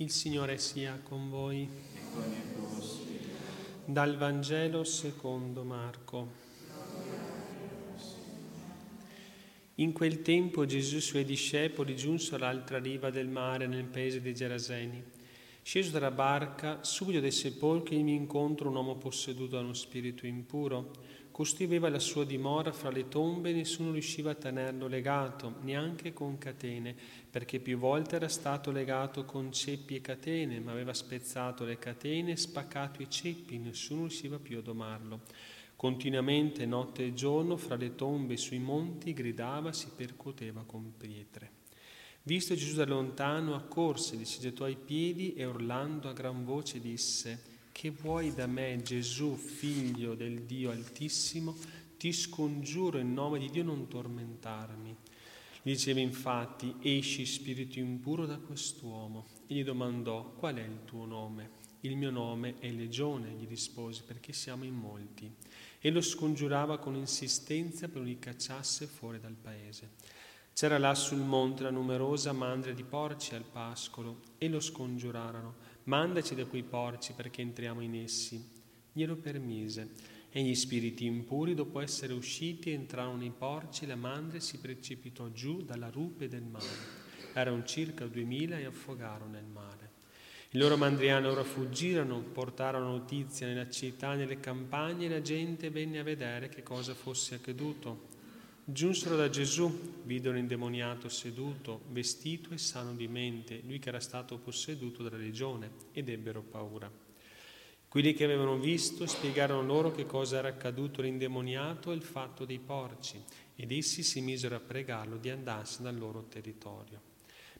Il Signore sia con voi. Dal Vangelo secondo Marco. In quel tempo Gesù e i suoi discepoli giunsero all'altra riva del mare nel paese dei Geraseni. Sceso dalla barca, subito dai sepolcri mi incontro un uomo posseduto da uno spirito impuro Costui aveva la sua dimora fra le tombe e nessuno riusciva a tenerlo legato, neanche con catene, perché più volte era stato legato con ceppi e catene, ma aveva spezzato le catene e spaccato i ceppi, nessuno riusciva più a domarlo. Continuamente, notte e giorno, fra le tombe e sui monti, gridava, si percuoteva con pietre. Visto Gesù da lontano, accorse, gli si gettò ai piedi e urlando a gran voce disse, che vuoi da me, Gesù, figlio del Dio Altissimo? Ti scongiuro in nome di Dio non tormentarmi. Diceva infatti, esci spirito impuro da quest'uomo. E gli domandò, qual è il tuo nome? Il mio nome è Legione, gli rispose, perché siamo in molti. E lo scongiurava con insistenza per li cacciasse fuori dal paese. C'era là sul monte la numerosa mandria di porci al pascolo e lo scongiurarono mandaci da quei porci perché entriamo in essi. Glielo permise. E gli spiriti impuri, dopo essere usciti, entrarono nei porci la mandria si precipitò giù dalla rupe del mare. Erano circa duemila e affogarono nel mare. I loro mandriani ora fuggirono, portarono notizia nella città, nelle campagne e la gente venne a vedere che cosa fosse accaduto. Giunsero da Gesù, videro l'indemoniato seduto, vestito e sano di mente, lui che era stato posseduto dalla legione, ed ebbero paura. Quelli che avevano visto spiegarono loro che cosa era accaduto all'indemoniato e il fatto dei porci, ed essi si misero a pregarlo di andarsene dal loro territorio.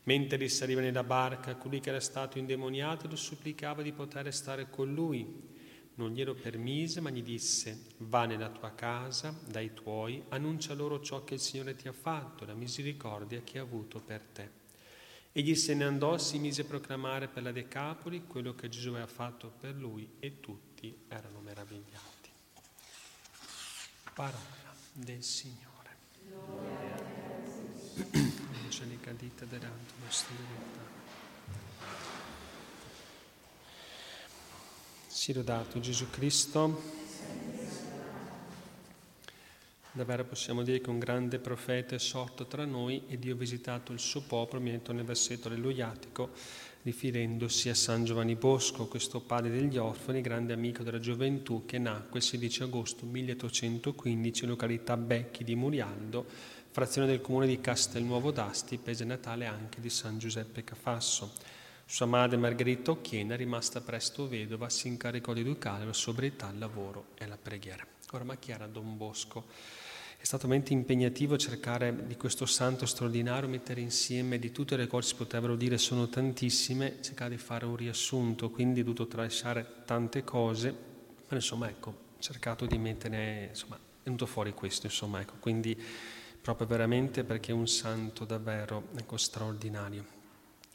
Mentre risaliva nella barca, colui che era stato indemoniato lo supplicava di poter stare con lui non glielo permise, ma gli disse, va nella tua casa, dai tuoi, annuncia loro ciò che il Signore ti ha fatto, la misericordia che ha avuto per te. Egli se ne andò, si mise a proclamare per la Decapoli quello che Gesù aveva fatto per lui e tutti erano meravigliati. Parola del Signore. Angelica dita delante nostra Sia lodato Gesù Cristo. Davvero possiamo dire che un grande profeta è sorto tra noi e Dio ha visitato il suo popolo, mi nel versetto alleluiatico, riferendosi a San Giovanni Bosco, questo padre degli orfani, grande amico della gioventù, che nacque il 16 agosto 1815 in località Becchi di Murialdo, frazione del comune di Castelnuovo d'Asti, paese natale anche di San Giuseppe Cafasso. Sua madre Margherita Occhiena, rimasta presto vedova, si incaricò di educare la sobrietà, il lavoro e la preghiera. Ora, ma chi era Don Bosco? È stato veramente impegnativo cercare di questo santo straordinario, mettere insieme di tutte le cose che si potrebbero dire, sono tantissime, cercare di fare un riassunto, quindi ho dovuto tralasciare tante cose, ma insomma ecco, ho cercato di mettere, insomma, è venuto fuori questo, insomma ecco, quindi proprio veramente perché è un santo davvero ecco, straordinario.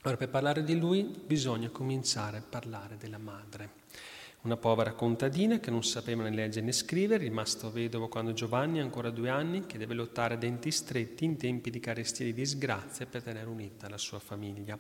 Ora, per parlare di lui bisogna cominciare a parlare della madre. Una povera contadina che non sapeva né leggere né scrivere, rimasto vedovo quando Giovanni ha ancora due anni, che deve lottare a denti stretti in tempi di carestia e di disgrazia per tenere unita la sua famiglia.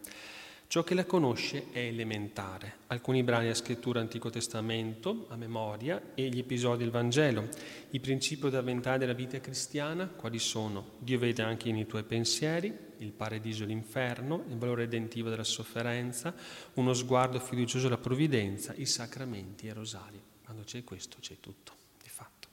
Ciò che la conosce è elementare. Alcuni brani della scrittura Antico Testamento a memoria e gli episodi del Vangelo. I principi fondamentali della vita cristiana, quali sono? Dio vede anche nei tuoi pensieri, il paradiso e l'inferno, il valore redentivo della sofferenza, uno sguardo fiducioso alla provvidenza, i sacramenti e i rosari. Quando c'è questo c'è tutto, di fatto.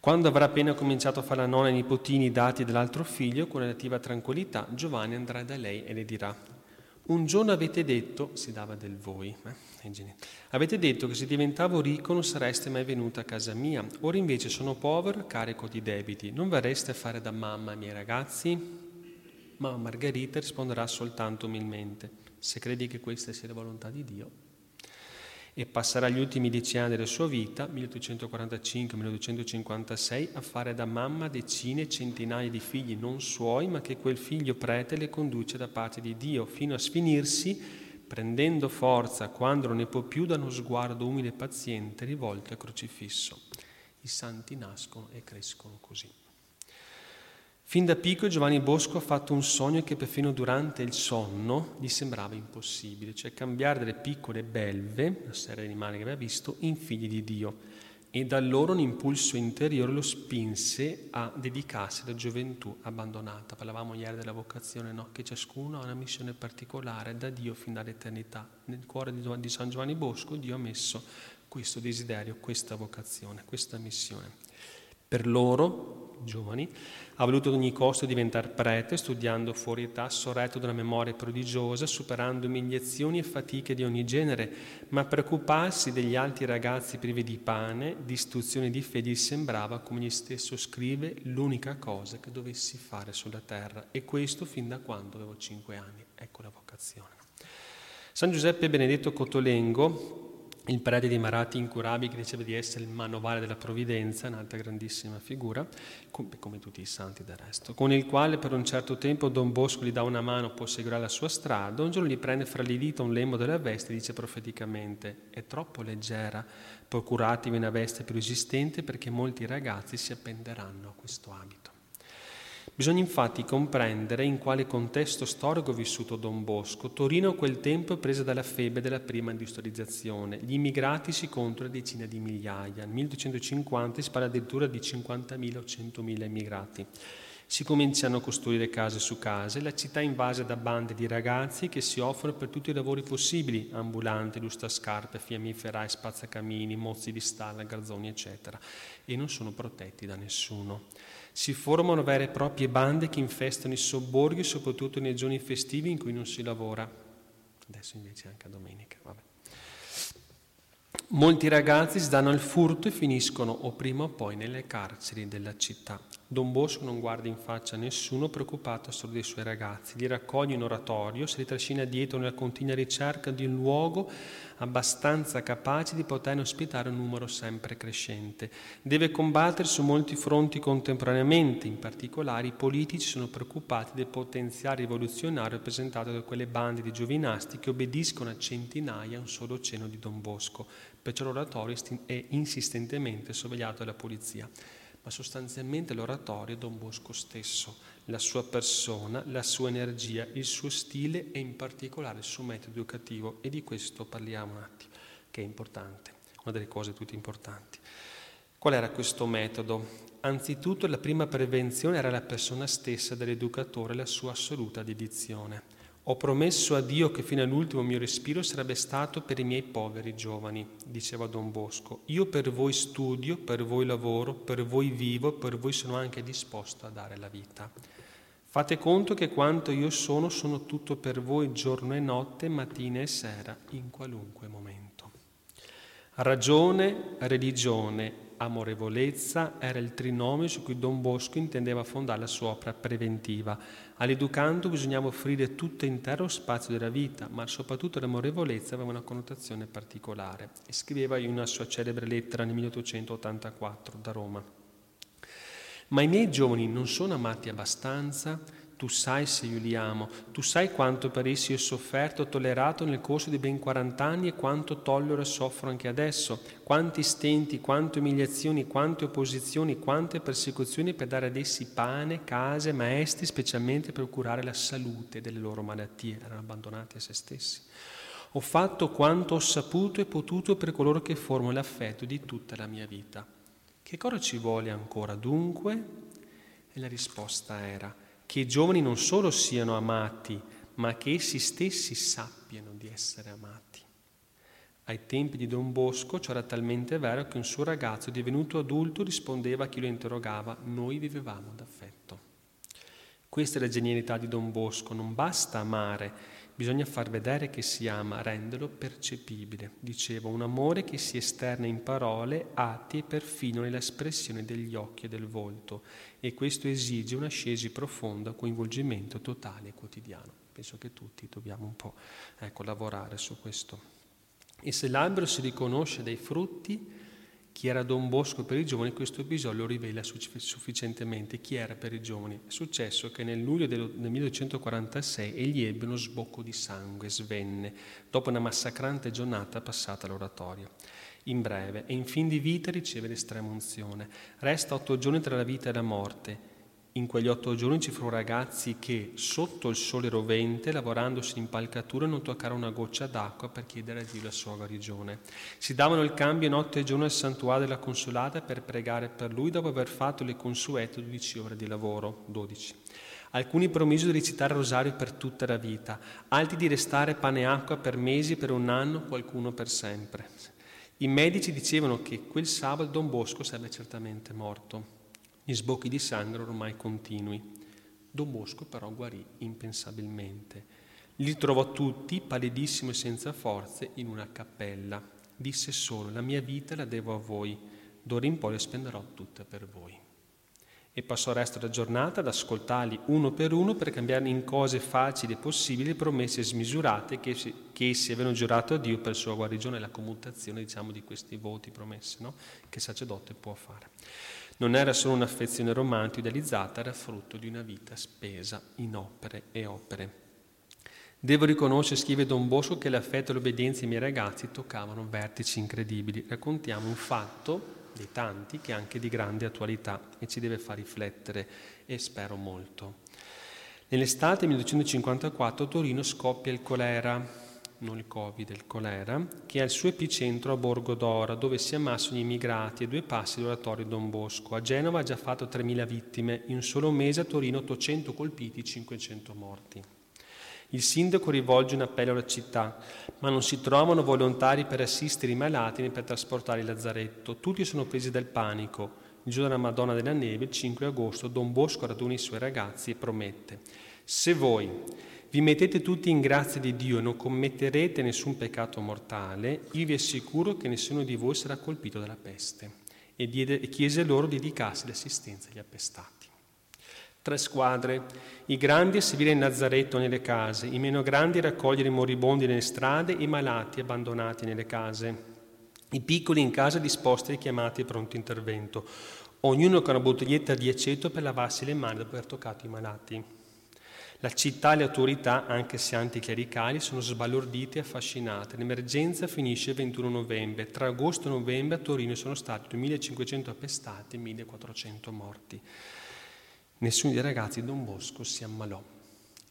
Quando avrà appena cominciato a fare la nonna ai nipotini dati dall'altro figlio, con relativa tranquillità, Giovanni andrà da lei e le dirà un giorno avete detto, si dava del voi, eh? avete detto che se diventavo ricco non sareste mai venuta a casa mia, ora invece sono povero carico di debiti, non verreste a fare da mamma ai miei ragazzi? Ma Margherita risponderà soltanto umilmente, se credi che questa sia la volontà di Dio, e passerà gli ultimi dieci anni della sua vita, 1845-1856, a fare da mamma decine, centinaia di figli non suoi, ma che quel figlio prete le conduce da parte di Dio, fino a sfinirsi, prendendo forza quando non ne può più da uno sguardo umile e paziente rivolto al crocifisso. I santi nascono e crescono così. Fin da piccolo Giovanni Bosco ha fatto un sogno che perfino durante il sonno gli sembrava impossibile, cioè cambiare delle piccole belve, una serie di animali che aveva visto, in figli di Dio. E da allora un impulso interiore lo spinse a dedicarsi alla gioventù abbandonata. Parlavamo ieri della vocazione, no? che ciascuno ha una missione particolare da Dio fin dall'eternità. Nel cuore di San Giovanni Bosco Dio ha messo questo desiderio, questa vocazione, questa missione. Per loro, giovani, ha voluto ad ogni costo diventare prete, studiando fuori età, sorretto da una memoria prodigiosa, superando umiliazioni e fatiche di ogni genere, ma preoccuparsi degli altri ragazzi privi di pane, di istruzione e di fede, gli sembrava, come egli stesso scrive, l'unica cosa che dovessi fare sulla terra. E questo fin da quando avevo cinque anni. Ecco la vocazione. San Giuseppe Benedetto Cotolengo, il prete dei Marati incurabili che diceva di essere il manovale della provvidenza, un'altra grandissima figura, come tutti i santi del resto, con il quale per un certo tempo Don Bosco gli dà una mano, può seguire la sua strada, un giorno gli prende fra le dita un lembo della veste e dice profeticamente è troppo leggera, procuratevi una veste più resistente perché molti ragazzi si appenderanno a questo abito. Bisogna infatti comprendere in quale contesto storico vissuto Don Bosco. Torino a quel tempo è presa dalla febbre della prima industrializzazione. Gli immigrati si contano decine di migliaia. Nel 1250 si parla addirittura di 50.000 o 100.000 immigrati. Si cominciano a costruire case su case, la città è invasa da bande di ragazzi che si offrono per tutti i lavori possibili, ambulanti, lustrascarpe, fiammiferai, spazzacamini, mozzi di stalla, garzoni, eccetera, e non sono protetti da nessuno. Si formano vere e proprie bande che infestano i sobborghi, soprattutto nei giorni festivi in cui non si lavora. Adesso invece anche a domenica. Vabbè. Molti ragazzi si danno al furto e finiscono o prima o poi nelle carceri della città. Don Bosco non guarda in faccia a nessuno, preoccupato solo dei suoi ragazzi. Li raccoglie in oratorio, si ritrascina dietro nella continua ricerca di un luogo abbastanza capace di poterne ospitare un numero sempre crescente. Deve combattere su molti fronti contemporaneamente, in particolare i politici sono preoccupati del potenziale rivoluzionario rappresentato da quelle bande di giovinasti che obbediscono a centinaia a un solo cenno di Don Bosco. Perciò l'oratorio è insistentemente sorvegliato dalla polizia ma sostanzialmente l'oratorio è Don Bosco stesso, la sua persona, la sua energia, il suo stile e in particolare il suo metodo educativo e di questo parliamo un attimo, che è importante, una delle cose tutte importanti. Qual era questo metodo? Anzitutto la prima prevenzione era la persona stessa dell'educatore, la sua assoluta dedizione. Ho promesso a Dio che fino all'ultimo mio respiro sarebbe stato per i miei poveri giovani, diceva Don Bosco. Io per voi studio, per voi lavoro, per voi vivo, per voi sono anche disposto a dare la vita. Fate conto che quanto io sono, sono tutto per voi giorno e notte, mattina e sera, in qualunque momento. Ragione, religione, amorevolezza era il trinomio su cui Don Bosco intendeva fondare la sua opera preventiva. All'educando bisognava offrire tutto intero spazio della vita, ma soprattutto l'amorevolezza aveva una connotazione particolare. E scriveva in una sua celebre lettera nel 1884 da Roma. Ma i miei giovani non sono amati abbastanza? Tu sai se io li amo, tu sai quanto per essi ho sofferto, tollerato nel corso di ben 40 anni e quanto tollero e soffro anche adesso, quanti stenti, quante umiliazioni, quante opposizioni, quante persecuzioni per dare ad essi pane, case, maestri, specialmente per curare la salute delle loro malattie, erano abbandonati a se stessi. Ho fatto quanto ho saputo e potuto per coloro che formano l'affetto di tutta la mia vita. Che cosa ci vuole ancora dunque? E la risposta era che i giovani non solo siano amati, ma che essi stessi sappiano di essere amati. Ai tempi di Don Bosco ciò era talmente vero che un suo ragazzo divenuto adulto rispondeva a chi lo interrogava, noi vivevamo d'affetto. Questa è la genialità di Don Bosco, non basta amare, Bisogna far vedere che si ama, renderlo percepibile. Dicevo, un amore che si esterna in parole, atti e perfino nell'espressione degli occhi e del volto. E questo esige un'ascesi profonda, coinvolgimento totale e quotidiano. Penso che tutti dobbiamo un po' ecco, lavorare su questo. E se l'albero si riconosce dai frutti, chi era Don Bosco per i giovani, questo episodio lo rivela sufficientemente. Chi era per i giovani? È successo che nel luglio del 1246 egli ebbe uno sbocco di sangue, svenne, dopo una massacrante giornata passata all'oratorio. In breve, e in fin di vita riceve l'estrema unzione. Resta otto giorni tra la vita e la morte. In quegli otto giorni ci furono ragazzi che, sotto il sole rovente, lavorando sull'impalcatura, non toccarono una goccia d'acqua per chiedere a Dio la sua guarigione. Si davano il cambio notte e giorno al santuario della Consolata per pregare per lui dopo aver fatto le consuete 12 ore di lavoro. 12. Alcuni promisero di recitare il rosario per tutta la vita, altri di restare pane e acqua per mesi, per un anno, qualcuno per sempre. I medici dicevano che quel sabato Don Bosco sarebbe certamente morto. Gli sbocchi di sangue ormai continui. Don Bosco però guarì impensabilmente. Li trovò tutti, pallidissimo e senza forze, in una cappella. Disse solo, la mia vita la devo a voi, d'ora in poi la spenderò tutta per voi. E passò il resto della giornata ad ascoltarli uno per uno per cambiare in cose facili e possibili promesse smisurate che, che essi avevano giurato a Dio per sua guarigione e la commutazione diciamo, di questi voti promesse no? che il sacerdote può fare. Non era solo un'affezione romantica idealizzata, era frutto di una vita spesa in opere e opere. Devo riconoscere, scrive Don Bosco, che l'affetto e l'obbedienza ai miei ragazzi toccavano vertici incredibili. Raccontiamo un fatto dei tanti che è anche di grande attualità e ci deve far riflettere e spero molto. Nell'estate 1254 a Torino scoppia il colera non il Covid, il colera, che è il suo epicentro a Borgo d'Ora, dove si ammassano gli immigrati a due passi dall'oratorio Don Bosco. A Genova ha già fatto 3.000 vittime, in un solo mese a Torino 800 colpiti, 500 morti. Il sindaco rivolge un appello alla città, ma non si trovano volontari per assistere i malati né per trasportare il lazzaretto. Tutti sono presi dal panico. Il giorno della Madonna della Neve, il 5 agosto, Don Bosco raduna i suoi ragazzi e promette, se voi vi mettete tutti in grazia di Dio non commetterete nessun peccato mortale, io vi assicuro che nessuno di voi sarà colpito dalla peste. E, diede, e chiese loro di dedicarsi l'assistenza agli appestati. Tre squadre, i grandi a servire in Nazzaretto nelle case, i meno grandi a raccogliere i moribondi nelle strade e i malati abbandonati nelle case, i piccoli in casa disposti e chiamati a pronto intervento, ognuno con una bottiglietta di aceto per lavarsi le mani dopo aver toccato i malati. La città e le autorità, anche se anticlericali, sono sbalordite e affascinate. L'emergenza finisce il 21 novembre. Tra agosto e novembre a Torino sono stati 2500 appestati e 1400 morti. Nessuno dei ragazzi di Don Bosco si ammalò.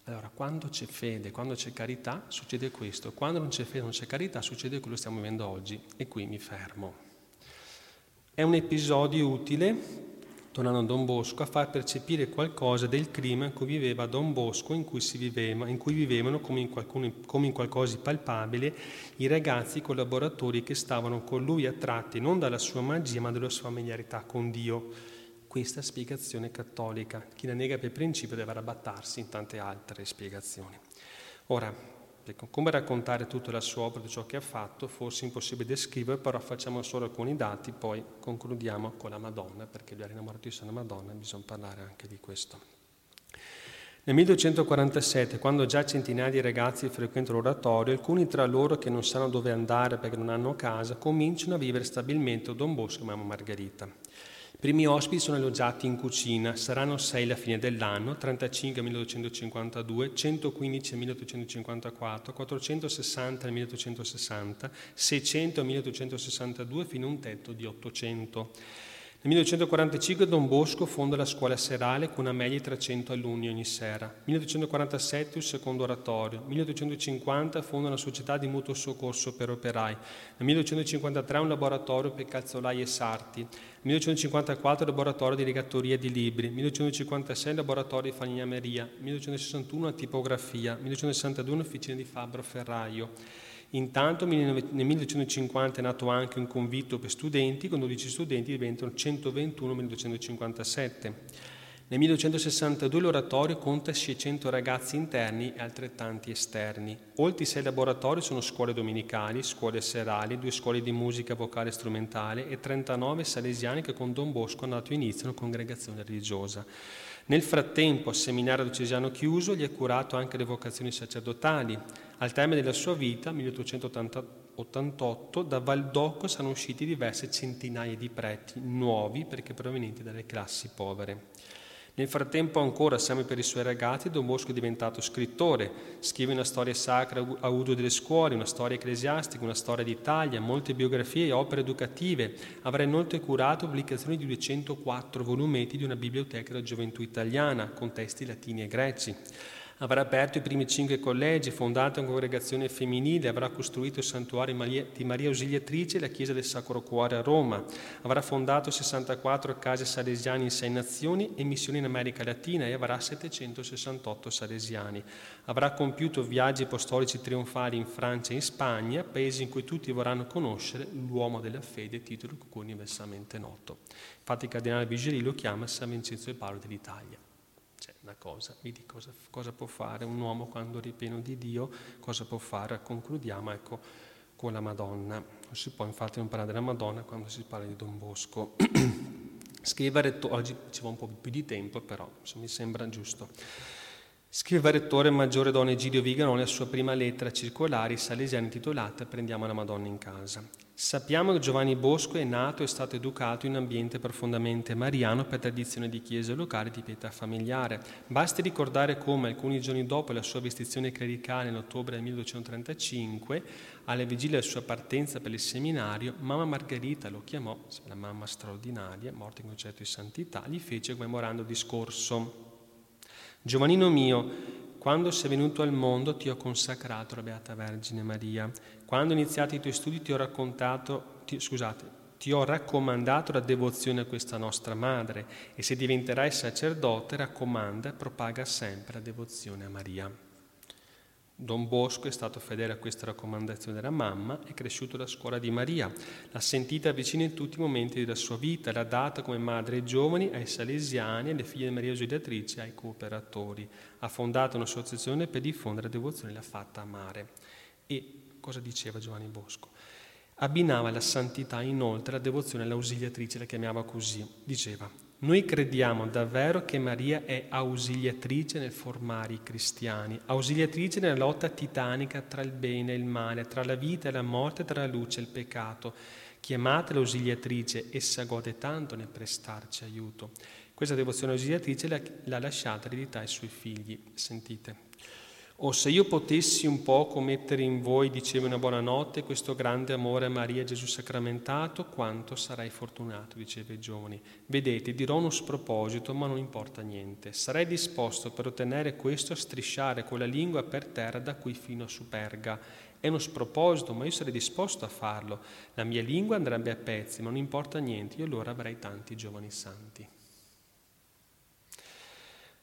Allora, quando c'è fede, quando c'è carità, succede questo. Quando non c'è fede, non c'è carità, succede quello che stiamo vivendo oggi. E qui mi fermo. È un episodio utile tornando a Don Bosco, a far percepire qualcosa del clima in cui viveva Don Bosco, in cui, viveva, in cui vivevano come in, qualcuno, come in qualcosa di palpabile i ragazzi collaboratori che stavano con lui attratti non dalla sua magia ma dalla sua familiarità con Dio. Questa spiegazione cattolica. Chi la nega per principio deve arrabattarsi in tante altre spiegazioni. Ora, Ecco, come raccontare tutta la sua opera, ciò che ha fatto, forse impossibile descrivere, però facciamo solo alcuni dati, poi concludiamo con la Madonna, perché lui era innamorato di Santa Madonna, bisogna parlare anche di questo. Nel 1247, quando già centinaia di ragazzi frequentano l'oratorio, alcuni tra loro che non sanno dove andare perché non hanno casa, cominciano a vivere stabilmente a Don Bosco e Mamma Margherita primi ospiti sono alloggiati in cucina, saranno 6 alla fine dell'anno, 35 nel 1852, 115 nel 1854, 460 nel 1860, 600 nel 1862 fino a un tetto di 800. Nel 1945 Don Bosco fonda la scuola serale con una media di 300 alunni ogni sera. 1947 il secondo oratorio. 1850 fonda una società di mutuo soccorso per operai. Nel 1953 un laboratorio per calzolai e sarti. 1954 laboratorio di rigattoria di libri, 1956 laboratorio di falegnameria, 1961 una tipografia, 1962 un'officina di fabbro ferraio. Intanto nel 1950 è nato anche un convitto per studenti, con 12 studenti diventano 121 nel 1957. Nel 1262 l'oratorio conta 600 ragazzi interni e altrettanti esterni. Oltre i sei laboratori sono scuole domenicali, scuole serali, due scuole di musica vocale e strumentale e 39 salesiani che con Don Bosco hanno dato inizio a una congregazione religiosa. Nel frattempo, al seminario diocesano chiuso, gli è curato anche le vocazioni sacerdotali. Al termine della sua vita, 1888, da Valdocco sono usciti diverse centinaia di preti nuovi perché provenienti dalle classi povere. Nel frattempo ancora, sempre per i suoi ragazzi, Don Bosco è diventato scrittore, scrive una storia sacra a uso delle scuole, una storia ecclesiastica, una storia d'Italia, molte biografie e opere educative. Avrà inoltre curato pubblicazioni di 204 volumetti di una biblioteca della gioventù italiana, con testi latini e greci. Avrà aperto i primi cinque collegi, fondato una congregazione femminile, avrà costruito il santuario di Maria Ausiliatrice e la chiesa del Sacro Cuore a Roma. Avrà fondato 64 case salesiane in sei nazioni e missioni in America Latina e avrà 768 salesiani. Avrà compiuto viaggi apostolici trionfali in Francia e in Spagna, paesi in cui tutti vorranno conoscere l'uomo della fede, titolo universalmente noto. Infatti il cardinale Vigeli lo chiama San Vincenzo e Paolo dell'Italia una cosa, vedi cosa, cosa, può fare un uomo quando è ripieno di Dio, cosa può fare, concludiamo ecco, con la Madonna. Non si può infatti non parlare della Madonna quando si parla di Don Bosco. Scrive rettore, oggi ci va un po' più di tempo, però mi sembra giusto. Scrive rettore maggiore Don Egidio Viganò la sua prima lettera circolare salesiana intitolata Prendiamo la Madonna in casa. Sappiamo che Giovanni Bosco è nato e stato educato in ambiente profondamente mariano per tradizione di chiesa locale di pietà familiare. Basti ricordare come alcuni giorni dopo la sua vestizione clericale in ottobre del 1235, alla vigilia della sua partenza per il seminario, mamma Margherita lo chiamò, la mamma straordinaria, morta in concetto di santità, gli fece commemorando discorso. Giovannino mio, quando sei venuto al mondo ti ho consacrato la Beata Vergine Maria. Quando iniziati i tuoi studi ti ho raccontato, ti, scusate, ti ho raccomandato la devozione a questa nostra madre e se diventerai sacerdote raccomanda e propaga sempre la devozione a Maria. Don Bosco è stato fedele a questa raccomandazione della mamma, è cresciuto alla scuola di Maria, l'ha sentita vicina in tutti i momenti della sua vita, l'ha data come madre ai giovani, ai salesiani, alle figlie di Maria Ausiliatrice, ai cooperatori. Ha fondato un'associazione per diffondere la devozione e l'ha fatta amare. E cosa diceva Giovanni Bosco? Abbinava la santità inoltre alla devozione all'ausiliatrice, la chiamava così. Diceva, noi crediamo davvero che Maria è ausiliatrice nel formare i cristiani, ausiliatrice nella lotta titanica tra il bene e il male, tra la vita e la morte, tra la luce e il peccato. Chiamata l'ausiliatrice, essa gode tanto nel prestarci aiuto. Questa devozione ausiliatrice l'ha lasciata eredità ai suoi figli. Sentite. O se io potessi un poco mettere in voi, diceva una buona notte, questo grande amore a Maria Gesù sacramentato, quanto sarai fortunato, diceva i giovani. Vedete, dirò uno sproposito, ma non importa niente. Sarei disposto per ottenere questo a strisciare con la lingua per terra da qui fino a Superga. È uno sproposito, ma io sarei disposto a farlo. La mia lingua andrebbe a pezzi, ma non importa niente, io allora avrei tanti giovani santi.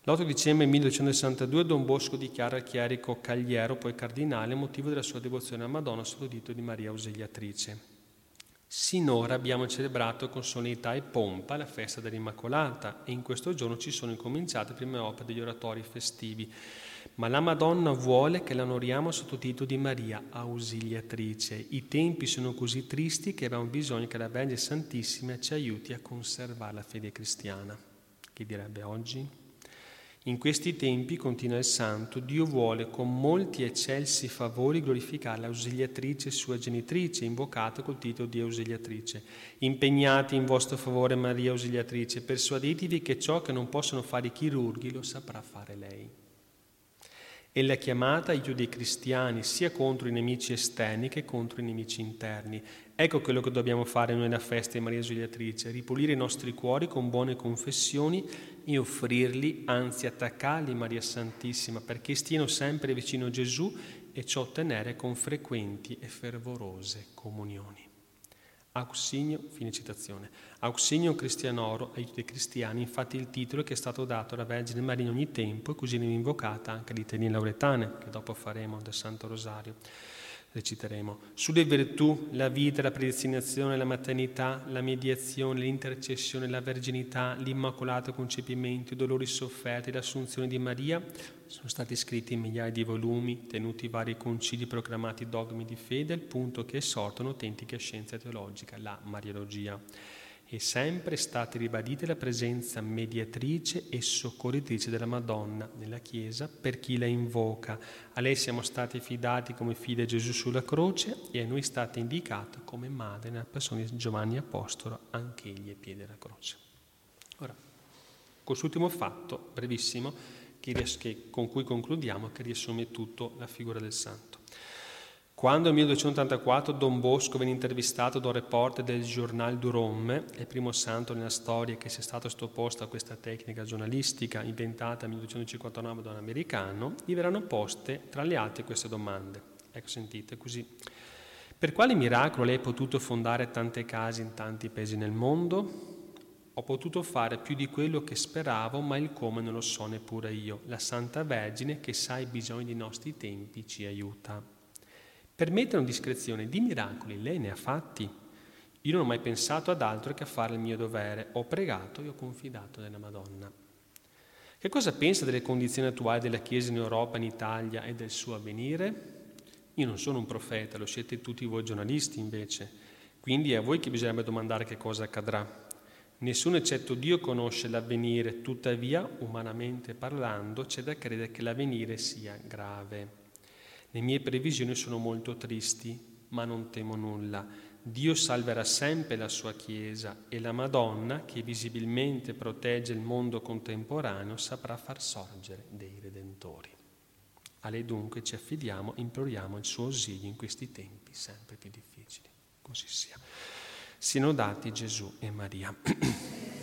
L'8 dicembre 1262 Don Bosco dichiara al chierico Cagliero, poi cardinale, motivo della sua devozione a Madonna sotto dito di Maria Ausiliatrice. Sinora abbiamo celebrato con solennità e pompa la festa dell'Immacolata e in questo giorno ci sono incominciate le prime opere degli oratori festivi. Ma la Madonna vuole che la onoriamo sotto titolo di Maria Ausiliatrice. I tempi sono così tristi che abbiamo bisogno che la Vergine Santissima ci aiuti a conservare la fede cristiana. Chi direbbe oggi? In questi tempi, continua il santo, Dio vuole con molti eccelsi favori glorificare l'ausiliatrice sua genitrice, invocata col titolo di ausiliatrice. Impegnati in vostro favore, Maria ausiliatrice, persuadetevi che ciò che non possono fare i chirurghi lo saprà fare lei. Ella è chiamata aiuto dei cristiani sia contro i nemici esterni che contro i nemici interni. Ecco quello che dobbiamo fare noi alla festa di Maria Ausiliatrice, ripulire i nostri cuori con buone confessioni e offrirli, anzi attaccarli Maria Santissima, perché stiano sempre vicino a Gesù e ciò ottenere con frequenti e fervorose comunioni. Auxigno, fine citazione. Auxigno Cristianoro, aiuto dei cristiani, infatti il titolo che è stato dato alla Vergine Maria in ogni tempo e così viene invocata anche litanie lauretane, che dopo faremo del Santo Rosario reciteremo, sulle virtù, la vita, la predestinazione, la maternità, la mediazione, l'intercessione, la verginità, l'immacolato concepimento, i dolori sofferti, l'assunzione di Maria, sono stati scritti in migliaia di volumi, tenuti vari concili proclamati dogmi di fede, al punto che sortono autentiche scienze teologica, la Mariologia è sempre stata ribadita la presenza mediatrice e soccorritrice della Madonna nella Chiesa per chi la invoca. A lei siamo stati fidati come figli di Gesù sulla croce e a noi è stata indicata come madre nella persona di Giovanni Apostolo, anche egli è piede della croce. Ora, Quest'ultimo fatto, brevissimo, che, con cui concludiamo, che riassume tutto la figura del santo. Quando nel 1284 Don Bosco venne intervistato da un reporter del Journal du Rome, il primo santo nella storia che sia stato sottoposto a questa tecnica giornalistica inventata nel 1259 da un americano, gli verranno poste tra le altre queste domande. Ecco, sentite così. Per quale miracolo lei ha potuto fondare tante case in tanti paesi nel mondo? Ho potuto fare più di quello che speravo, ma il come non lo so neppure io. La Santa Vergine, che sa i bisogni dei nostri tempi, ci aiuta. Per mettere una discrezione di miracoli lei ne ha fatti. Io non ho mai pensato ad altro che a fare il mio dovere. Ho pregato e ho confidato nella Madonna. Che cosa pensa delle condizioni attuali della Chiesa in Europa, in Italia e del suo avvenire? Io non sono un profeta, lo siete tutti voi giornalisti invece. Quindi è a voi che bisognerebbe domandare che cosa accadrà. Nessuno eccetto Dio conosce l'avvenire, tuttavia, umanamente parlando, c'è da credere che l'avvenire sia grave. Le mie previsioni sono molto tristi, ma non temo nulla. Dio salverà sempre la sua Chiesa e la Madonna, che visibilmente protegge il mondo contemporaneo, saprà far sorgere dei redentori. A lei dunque ci affidiamo, imploriamo il suo ausilio in questi tempi sempre più difficili. Così sia. Siano dati Gesù e Maria.